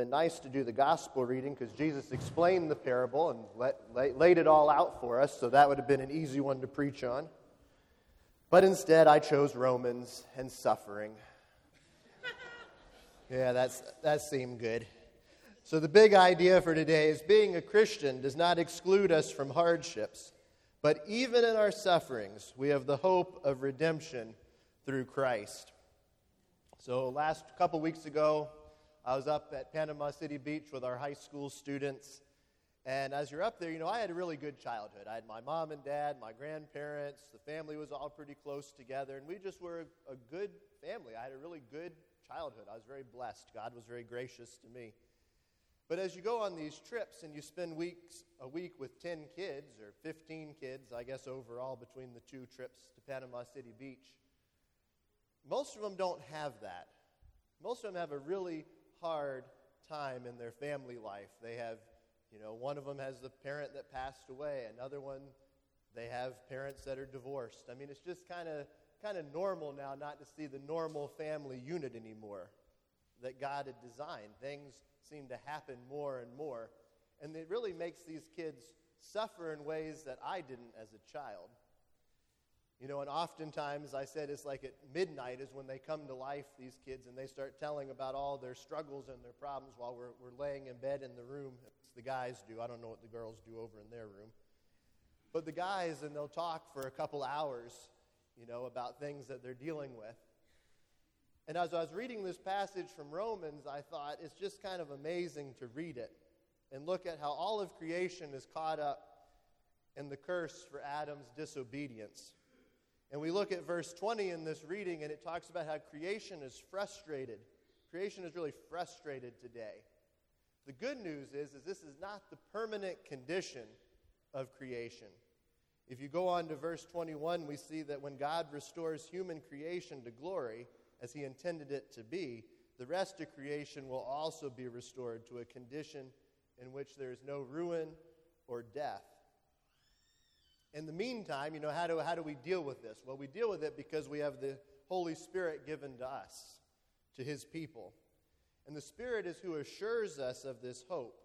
been nice to do the gospel reading because Jesus explained the parable and let, lay, laid it all out for us, so that would have been an easy one to preach on. But instead, I chose Romans and suffering. Yeah, that's, that seemed good. So, the big idea for today is being a Christian does not exclude us from hardships, but even in our sufferings, we have the hope of redemption through Christ. So, last couple weeks ago, I was up at Panama City Beach with our high school students. And as you're up there, you know, I had a really good childhood. I had my mom and dad, my grandparents, the family was all pretty close together, and we just were a, a good family. I had a really good childhood. I was very blessed. God was very gracious to me. But as you go on these trips and you spend weeks a week with 10 kids or 15 kids, I guess overall between the two trips to Panama City Beach, most of them don't have that. Most of them have a really hard time in their family life. They have, you know, one of them has the parent that passed away, another one they have parents that are divorced. I mean, it's just kind of kind of normal now not to see the normal family unit anymore that God had designed. Things seem to happen more and more. And it really makes these kids suffer in ways that I didn't as a child. You know, and oftentimes I said it's like at midnight is when they come to life, these kids, and they start telling about all their struggles and their problems while we're, we're laying in bed in the room. It's the guys do. I don't know what the girls do over in their room. But the guys, and they'll talk for a couple hours, you know, about things that they're dealing with. And as I was reading this passage from Romans, I thought it's just kind of amazing to read it and look at how all of creation is caught up in the curse for Adam's disobedience. And we look at verse 20 in this reading, and it talks about how creation is frustrated. Creation is really frustrated today. The good news is, is this is not the permanent condition of creation. If you go on to verse 21, we see that when God restores human creation to glory, as he intended it to be, the rest of creation will also be restored to a condition in which there is no ruin or death. In the meantime, you know, how do, how do we deal with this? Well, we deal with it because we have the Holy Spirit given to us, to his people. And the Spirit is who assures us of this hope,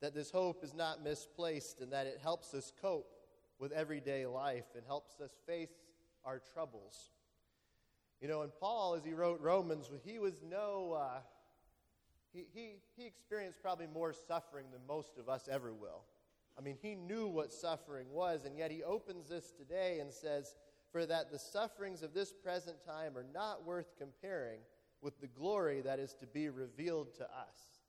that this hope is not misplaced and that it helps us cope with everyday life and helps us face our troubles. You know, and Paul, as he wrote Romans, he was no, uh, he, he, he experienced probably more suffering than most of us ever will. I mean, he knew what suffering was, and yet he opens this today and says, For that the sufferings of this present time are not worth comparing with the glory that is to be revealed to us.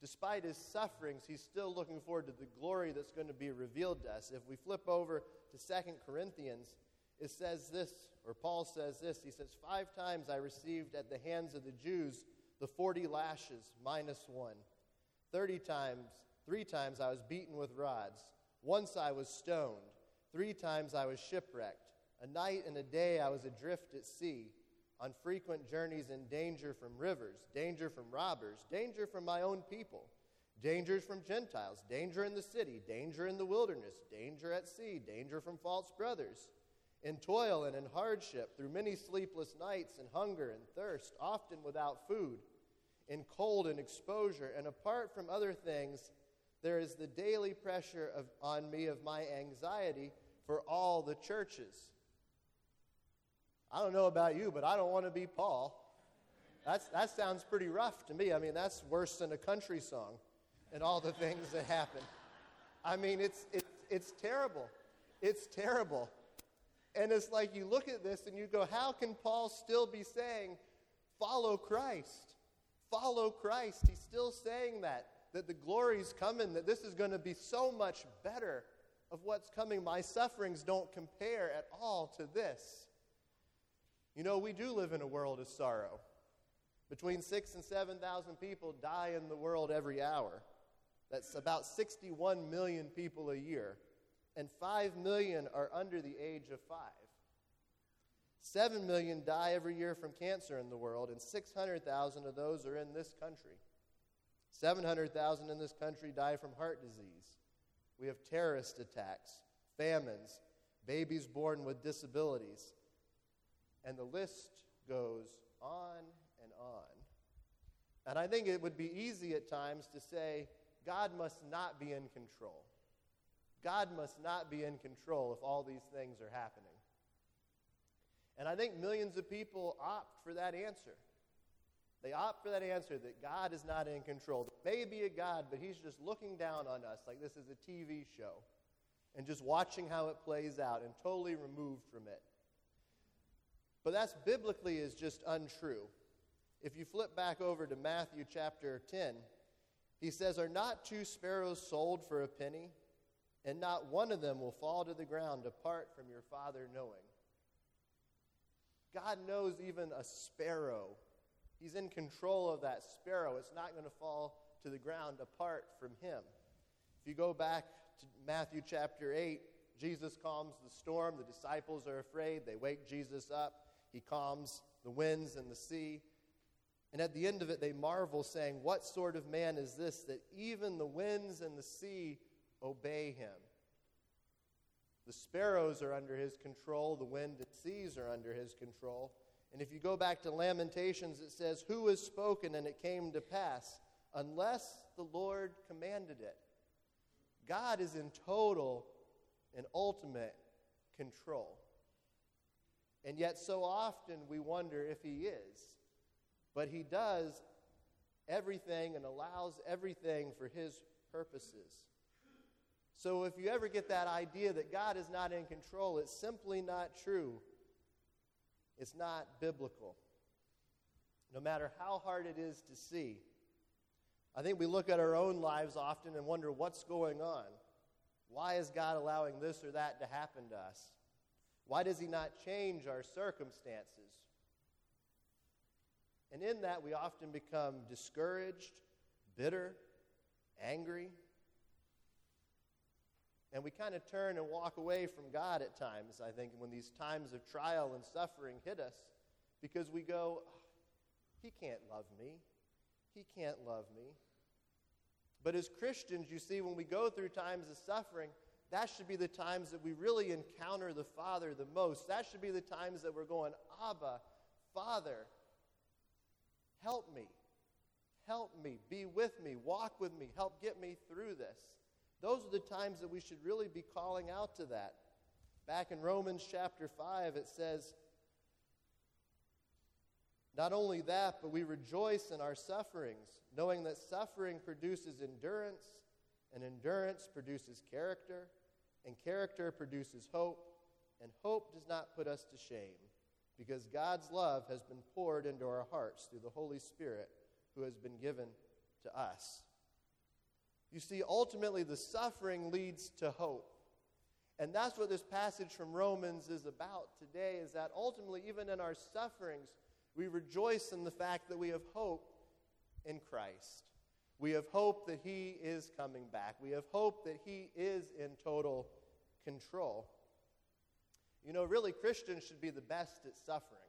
Despite his sufferings, he's still looking forward to the glory that's going to be revealed to us. If we flip over to Second Corinthians, it says this, or Paul says this. He says, Five times I received at the hands of the Jews the 40 lashes minus one. 30 times, three times I was beaten with rods. Once I was stoned. Three times I was shipwrecked. A night and a day I was adrift at sea, on frequent journeys in danger from rivers, danger from robbers, danger from my own people, dangers from Gentiles, danger in the city, danger in the wilderness, danger at sea, danger from false brothers in toil and in hardship, through many sleepless nights, and hunger and thirst, often without food, in cold and exposure, and apart from other things, there is the daily pressure of, on me of my anxiety for all the churches. I don't know about you, but I don't want to be Paul. That's, that sounds pretty rough to me. I mean, that's worse than a country song and all the things that happen. I mean, it's, it's, it's terrible. It's terrible. And it's like you look at this and you go, how can Paul still be saying, follow Christ? Follow Christ. He's still saying that, that the glory's coming, that this is going to be so much better of what's coming. My sufferings don't compare at all to this. You know, we do live in a world of sorrow. Between six and 7,000 people die in the world every hour. That's about 61 million people a year and 5 million are under the age of 5. 7 million die every year from cancer in the world, and 600,000 of those are in this country. 700,000 in this country die from heart disease. We have terrorist attacks, famines, babies born with disabilities, and the list goes on and on. And I think it would be easy at times to say, God must not be in control. God must not be in control if all these things are happening. And I think millions of people opt for that answer. They opt for that answer that God is not in control. There may be a God, but He's just looking down on us like this is a TV show and just watching how it plays out and totally removed from it. But that's biblically is just untrue. If you flip back over to Matthew chapter 10, he says, Are not two sparrows sold for a penny? And not one of them will fall to the ground apart from your Father knowing. God knows even a sparrow. He's in control of that sparrow. It's not going to fall to the ground apart from Him. If you go back to Matthew chapter 8, Jesus calms the storm. The disciples are afraid. They wake Jesus up. He calms the winds and the sea. And at the end of it, they marvel, saying, What sort of man is this that even the winds and the sea obey him? The sparrows are under his control, the wind and seas are under his control. And if you go back to Lamentations, it says, Who has spoken and it came to pass, unless the Lord commanded it? God is in total and ultimate control. And yet, so often we wonder if he is. But he does everything and allows everything for his purposes. So if you ever get that idea that God is not in control, it's simply not true. It's not biblical. No matter how hard it is to see. I think we look at our own lives often and wonder what's going on. Why is God allowing this or that to happen to us? Why does He not change our circumstances? And in that, we often become discouraged, bitter, angry. And we kind of turn and walk away from God at times, I think, when these times of trial and suffering hit us, because we go, oh, He can't love me. He can't love me. But as Christians, you see, when we go through times of suffering, that should be the times that we really encounter the Father the most. That should be the times that we're going, Abba, Father, Help me. Help me. Be with me. Walk with me. Help get me through this. Those are the times that we should really be calling out to that. Back in Romans chapter 5, it says, Not only that, but we rejoice in our sufferings, knowing that suffering produces endurance, and endurance produces character, and character produces hope, and hope does not put us to shame because God's love has been poured into our hearts through the Holy Spirit who has been given to us. You see, ultimately, the suffering leads to hope. And that's what this passage from Romans is about today is that ultimately, even in our sufferings, we rejoice in the fact that we have hope in Christ. We have hope that He is coming back. We have hope that He is in total control. You know, really, Christians should be the best at suffering.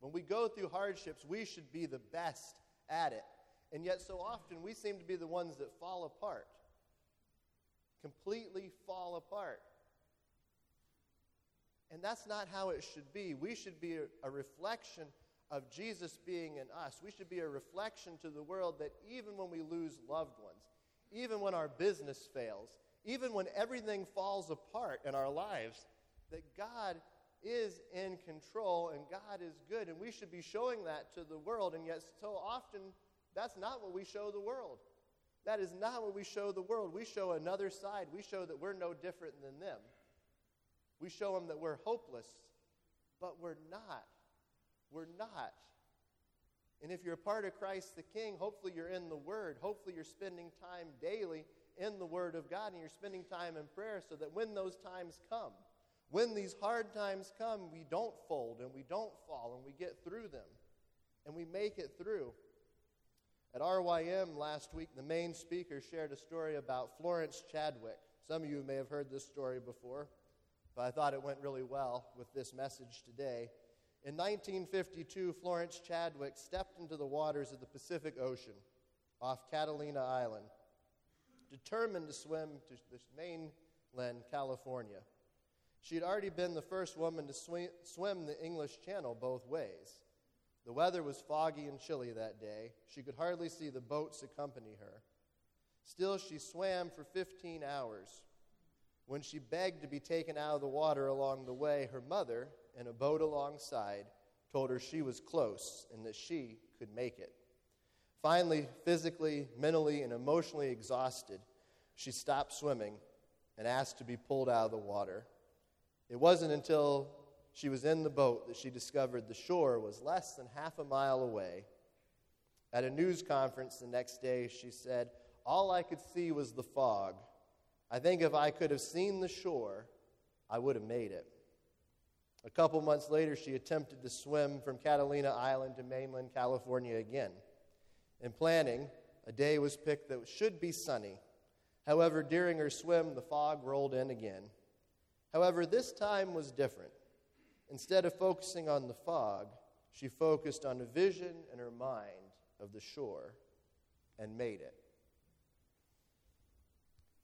When we go through hardships, we should be the best at it. And yet, so often, we seem to be the ones that fall apart, completely fall apart. And that's not how it should be. We should be a, reflection of Jesus being in us. We should be a reflection to the world that even when we lose loved ones, even when our business fails, even when everything falls apart in our lives, that God is in control and God is good. And we should be showing that to the world. And yet, so often, that's not what we show the world. That is not what we show the world. We show another side. We show that we're no different than them. We show them that we're hopeless, but we're not. We're not. And if you're a part of Christ the King, hopefully you're in the Word. Hopefully you're spending time daily in the Word of God and you're spending time in prayer so that when those times come, when these hard times come, we don't fold and we don't fall and we get through them and we make it through. At RYM last week, the main speaker shared a story about Florence Chadwick. Some of you may have heard this story before, but I thought it went really well with this message today. In 1952, Florence Chadwick stepped into the waters of the Pacific Ocean off Catalina Island, determined to swim to the mainland California. She had already been the first woman to swim, swim the English Channel both ways. The weather was foggy and chilly that day. She could hardly see the boats accompany her. Still, she swam for 15 hours. When she begged to be taken out of the water along the way, her mother, in a boat alongside, told her she was close and that she could make it. Finally, physically, mentally, and emotionally exhausted, she stopped swimming and asked to be pulled out of the water. It wasn't until she was in the boat that she discovered the shore was less than half a mile away. At a news conference the next day, she said, All I could see was the fog. I think if I could have seen the shore, I would have made it. A couple months later, she attempted to swim from Catalina Island to mainland California again. In planning, a day was picked that should be sunny. However, during her swim, the fog rolled in again. However, this time was different. Instead of focusing on the fog, she focused on a vision in her mind of the shore and made it.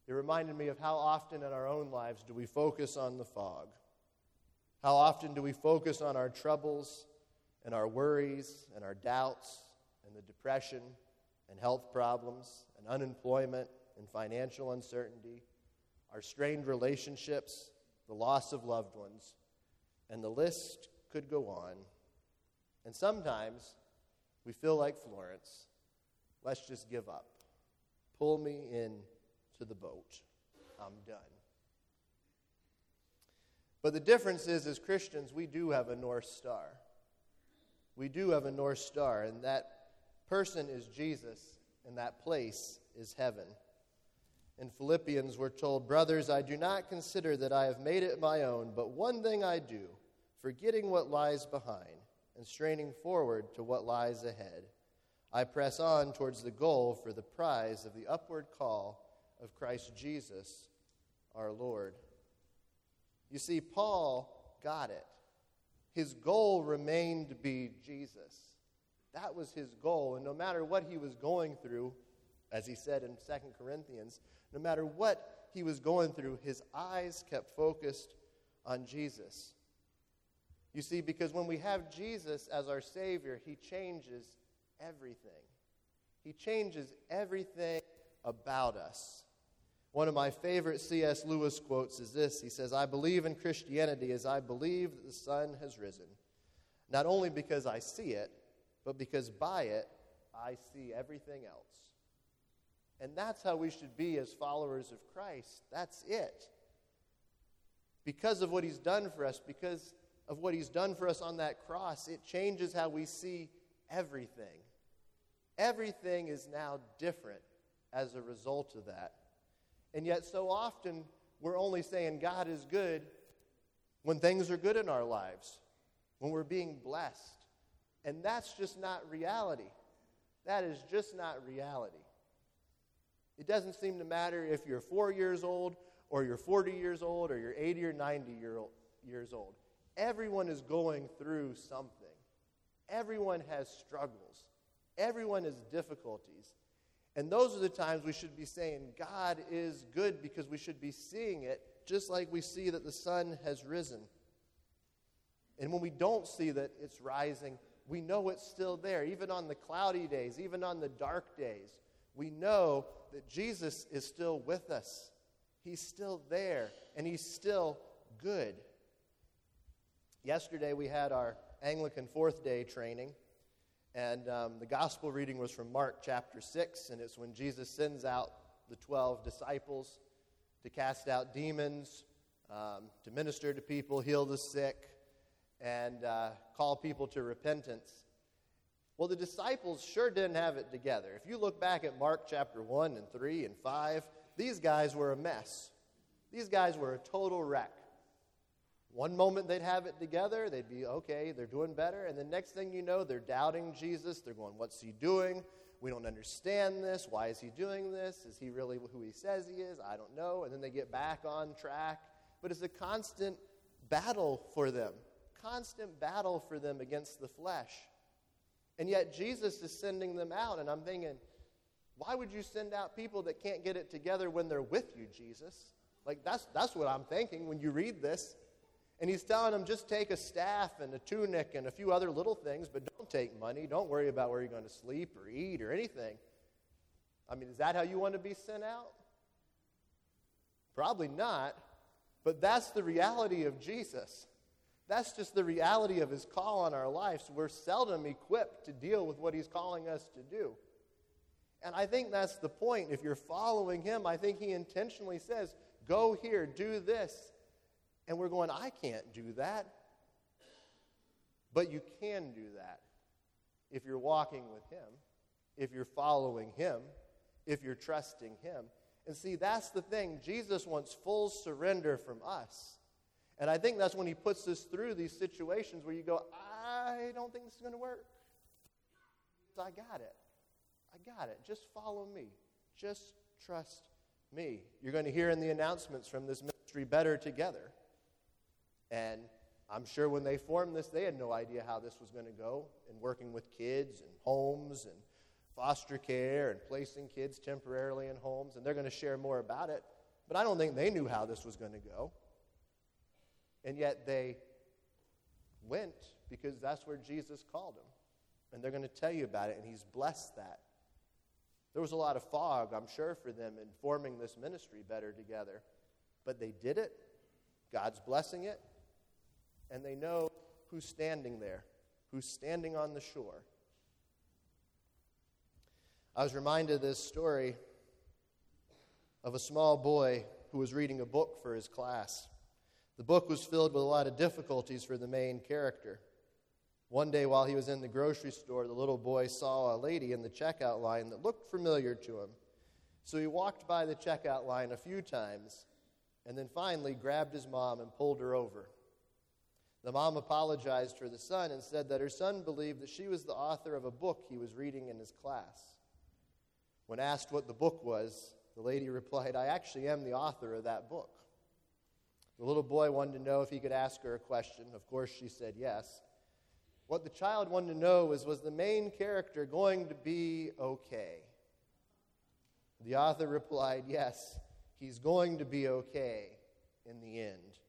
It reminded me of how often in our own lives do we focus on the fog? How often do we focus on our troubles and our worries and our doubts and the depression and health problems and unemployment and financial uncertainty, our strained relationships, the loss of loved ones, and the list could go on. And sometimes we feel like Florence. Let's just give up. Pull me in to the boat. I'm done. But the difference is, as Christians, we do have a North Star. We do have a North Star, and that person is Jesus, and that place is heaven. In Philippians, we're told, Brothers, I do not consider that I have made it my own, but one thing I do forgetting what lies behind and straining forward to what lies ahead. I press on towards the goal for the prize of the upward call of Christ Jesus our Lord. You see, Paul got it. His goal remained to be Jesus. That was his goal. And no matter what he was going through, as he said in 2 Corinthians, no matter what he was going through, his eyes kept focused on Jesus. You see, because when we have Jesus as our Savior, He changes everything. He changes everything about us. One of my favorite C.S. Lewis quotes is this He says, I believe in Christianity as I believe that the sun has risen, not only because I see it, but because by it I see everything else. And that's how we should be as followers of Christ. That's it. Because of what He's done for us, because of what he's done for us on that cross, it changes how we see everything. Everything is now different as a result of that. And yet, so often, we're only saying God is good when things are good in our lives, when we're being blessed. And that's just not reality. That is just not reality. It doesn't seem to matter if you're four years old, or you're 40 years old, or you're 80 or 90 year old, years old. Everyone is going through something. Everyone has struggles. Everyone has difficulties. And those are the times we should be saying, God is good because we should be seeing it just like we see that the sun has risen. And when we don't see that it's rising, we know it's still there. Even on the cloudy days, even on the dark days, we know that Jesus is still with us. He's still there, and He's still good. Yesterday we had our Anglican fourth day training, and um, the gospel reading was from Mark chapter 6, and it's when Jesus sends out the 12 disciples to cast out demons, um, to minister to people, heal the sick, and uh, call people to repentance. Well, the disciples sure didn't have it together. If you look back at Mark chapter 1 and 3 and 5, these guys were a mess. These guys were a total wreck. One moment they'd have it together, they'd be okay, they're doing better. And the next thing you know, they're doubting Jesus. They're going, What's he doing? We don't understand this. Why is he doing this? Is he really who he says he is? I don't know. And then they get back on track. But it's a constant battle for them, constant battle for them against the flesh. And yet Jesus is sending them out. And I'm thinking, why would you send out people that can't get it together when they're with you, Jesus? Like, that's, that's what I'm thinking when you read this. And he's telling them just take a staff and a tunic and a few other little things, but don't take money. Don't worry about where you're going to sleep or eat or anything. I mean, is that how you want to be sent out? Probably not. But that's the reality of Jesus. That's just the reality of his call on our lives. We're seldom equipped to deal with what he's calling us to do. And I think that's the point. If you're following him, I think he intentionally says, Go here, do this. And we're going, I can't do that. But you can do that if you're walking with him, if you're following him, if you're trusting him. And see, that's the thing. Jesus wants full surrender from us. And I think that's when he puts us through these situations where you go, I don't think this is going to work. I got it. I got it. Just follow me. Just trust me. You're going to hear in the announcements from this ministry, Better Together. And I'm sure when they formed this, they had no idea how this was going to go in working with kids and homes and foster care and placing kids temporarily in homes. And they're going to share more about it. But I don't think they knew how this was going to go. And yet they went because that's where Jesus called them. And they're going to tell you about it, and He's blessed that. There was a lot of fog, I'm sure, for them in forming this ministry better together. But they did it. God's blessing it. And they know who's standing there, who's standing on the shore. I was reminded of this story of a small boy who was reading a book for his class. The book was filled with a lot of difficulties for the main character. One day, while he was in the grocery store, the little boy saw a lady in the checkout line that looked familiar to him. So he walked by the checkout line a few times and then finally grabbed his mom and pulled her over. The mom apologized for the son and said that her son believed that she was the author of a book he was reading in his class. When asked what the book was, the lady replied, I actually am the author of that book. The little boy wanted to know if he could ask her a question. Of course, she said yes. What the child wanted to know was was the main character going to be okay? The author replied, Yes, he's going to be okay in the end.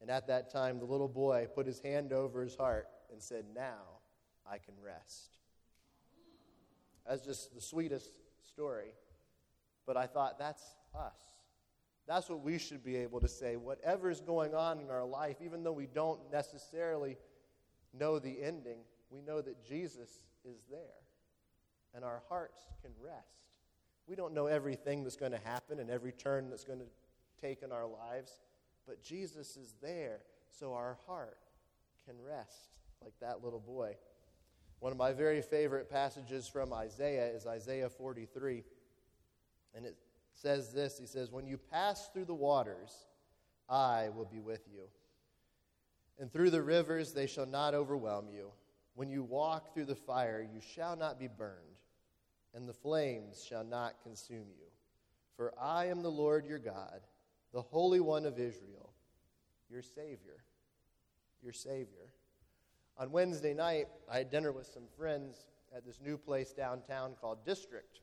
And at that time, the little boy put his hand over his heart and said, Now I can rest. That's just the sweetest story. But I thought, that's us. That's what we should be able to say. Whatever is going on in our life, even though we don't necessarily know the ending, we know that Jesus is there. And our hearts can rest. We don't know everything that's going to happen and every turn that's going to take in our lives, but Jesus is there, so our heart can rest like that little boy. One of my very favorite passages from Isaiah is Isaiah 43. And it says this He says, When you pass through the waters, I will be with you. And through the rivers, they shall not overwhelm you. When you walk through the fire, you shall not be burned, and the flames shall not consume you. For I am the Lord your God, the Holy One of Israel, your Savior. Your Savior. On Wednesday night, I had dinner with some friends at this new place downtown called District.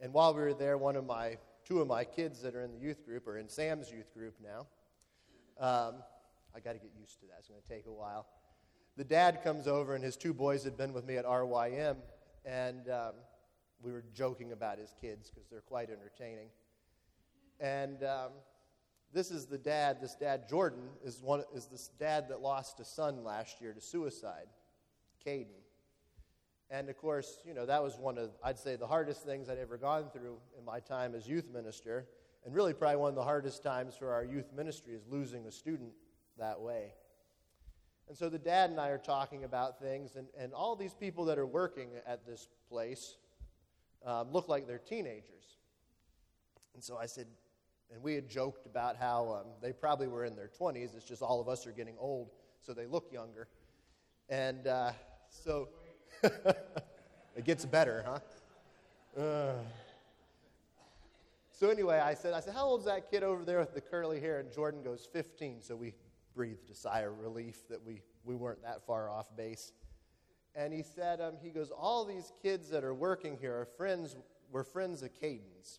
And while we were there, one of my, two of my kids that are in the youth group, are in Sam's youth group now. Um, I got to get used to that. It's going to take a while. The dad comes over, and his two boys had been with me at RYM, and um, we were joking about his kids because they're quite entertaining. And um, this is the dad. This dad, Jordan, is one is this dad that lost a son last year to suicide, Caden. And of course, you know, that was one of, I'd say, the hardest things I'd ever gone through in my time as youth minister. And really, probably one of the hardest times for our youth ministry is losing a student that way. And so the dad and I are talking about things, and, and all these people that are working at this place um, look like they're teenagers. And so I said, and we had joked about how um, they probably were in their 20s. It's just all of us are getting old, so they look younger. And uh, so it gets better, huh? Uh. So anyway, I said, I said, how old's that kid over there with the curly hair? And Jordan goes, 15. So we breathed a sigh of relief that we, we weren't that far off base. And he said, um, he goes, all these kids that are working here are friends, were friends of Caden's.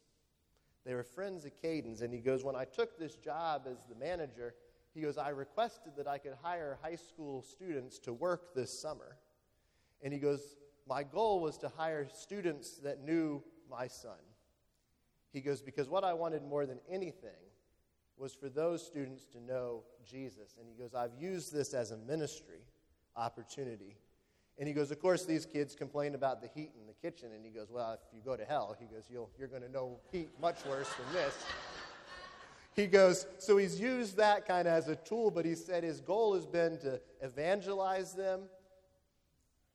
They were friends of Caden's. And he goes, when I took this job as the manager, he goes, I requested that I could hire high school students to work this summer. And he goes, My goal was to hire students that knew my son. He goes, Because what I wanted more than anything was for those students to know Jesus. And he goes, I've used this as a ministry opportunity. And he goes, Of course, these kids complain about the heat in the kitchen. And he goes, Well, if you go to hell, he goes, You'll, You're going to know heat much worse than this. he goes, So he's used that kind of as a tool, but he said his goal has been to evangelize them,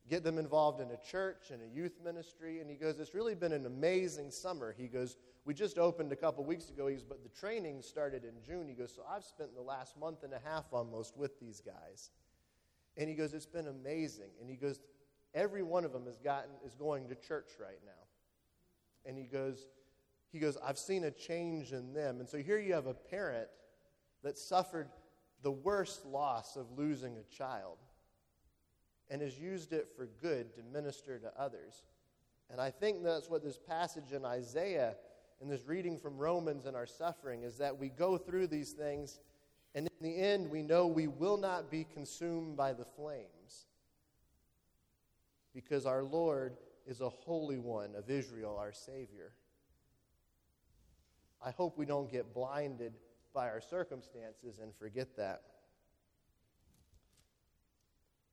get them involved in a church and a youth ministry. And he goes, It's really been an amazing summer. He goes, We just opened a couple weeks ago, he goes, but the training started in June. He goes, So I've spent the last month and a half almost with these guys. And he goes, It's been amazing. And he goes, Every one of them has gotten is going to church right now. And he goes, he goes, I've seen a change in them. And so here you have a parent that suffered the worst loss of losing a child and has used it for good to minister to others. And I think that's what this passage in Isaiah and this reading from Romans and our suffering is that we go through these things, and in the end, we know we will not be consumed by the flames because our Lord is a holy one of Israel, our Savior. I hope we don't get blinded by our circumstances and forget that.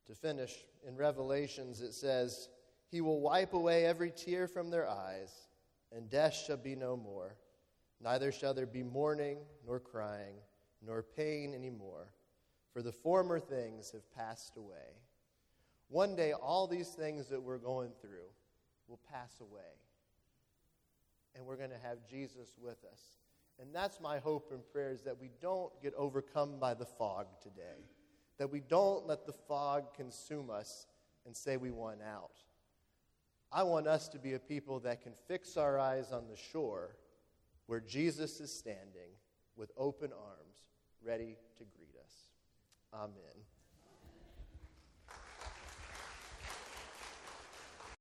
To finish, in Revelations it says, He will wipe away every tear from their eyes, and death shall be no more. Neither shall there be mourning, nor crying, nor pain anymore, for the former things have passed away. One day, all these things that we're going through will pass away. And we're going to have Jesus with us. And that's my hope and prayer is that we don't get overcome by the fog today, that we don't let the fog consume us and say we want out. I want us to be a people that can fix our eyes on the shore where Jesus is standing with open arms, ready to greet us. Amen.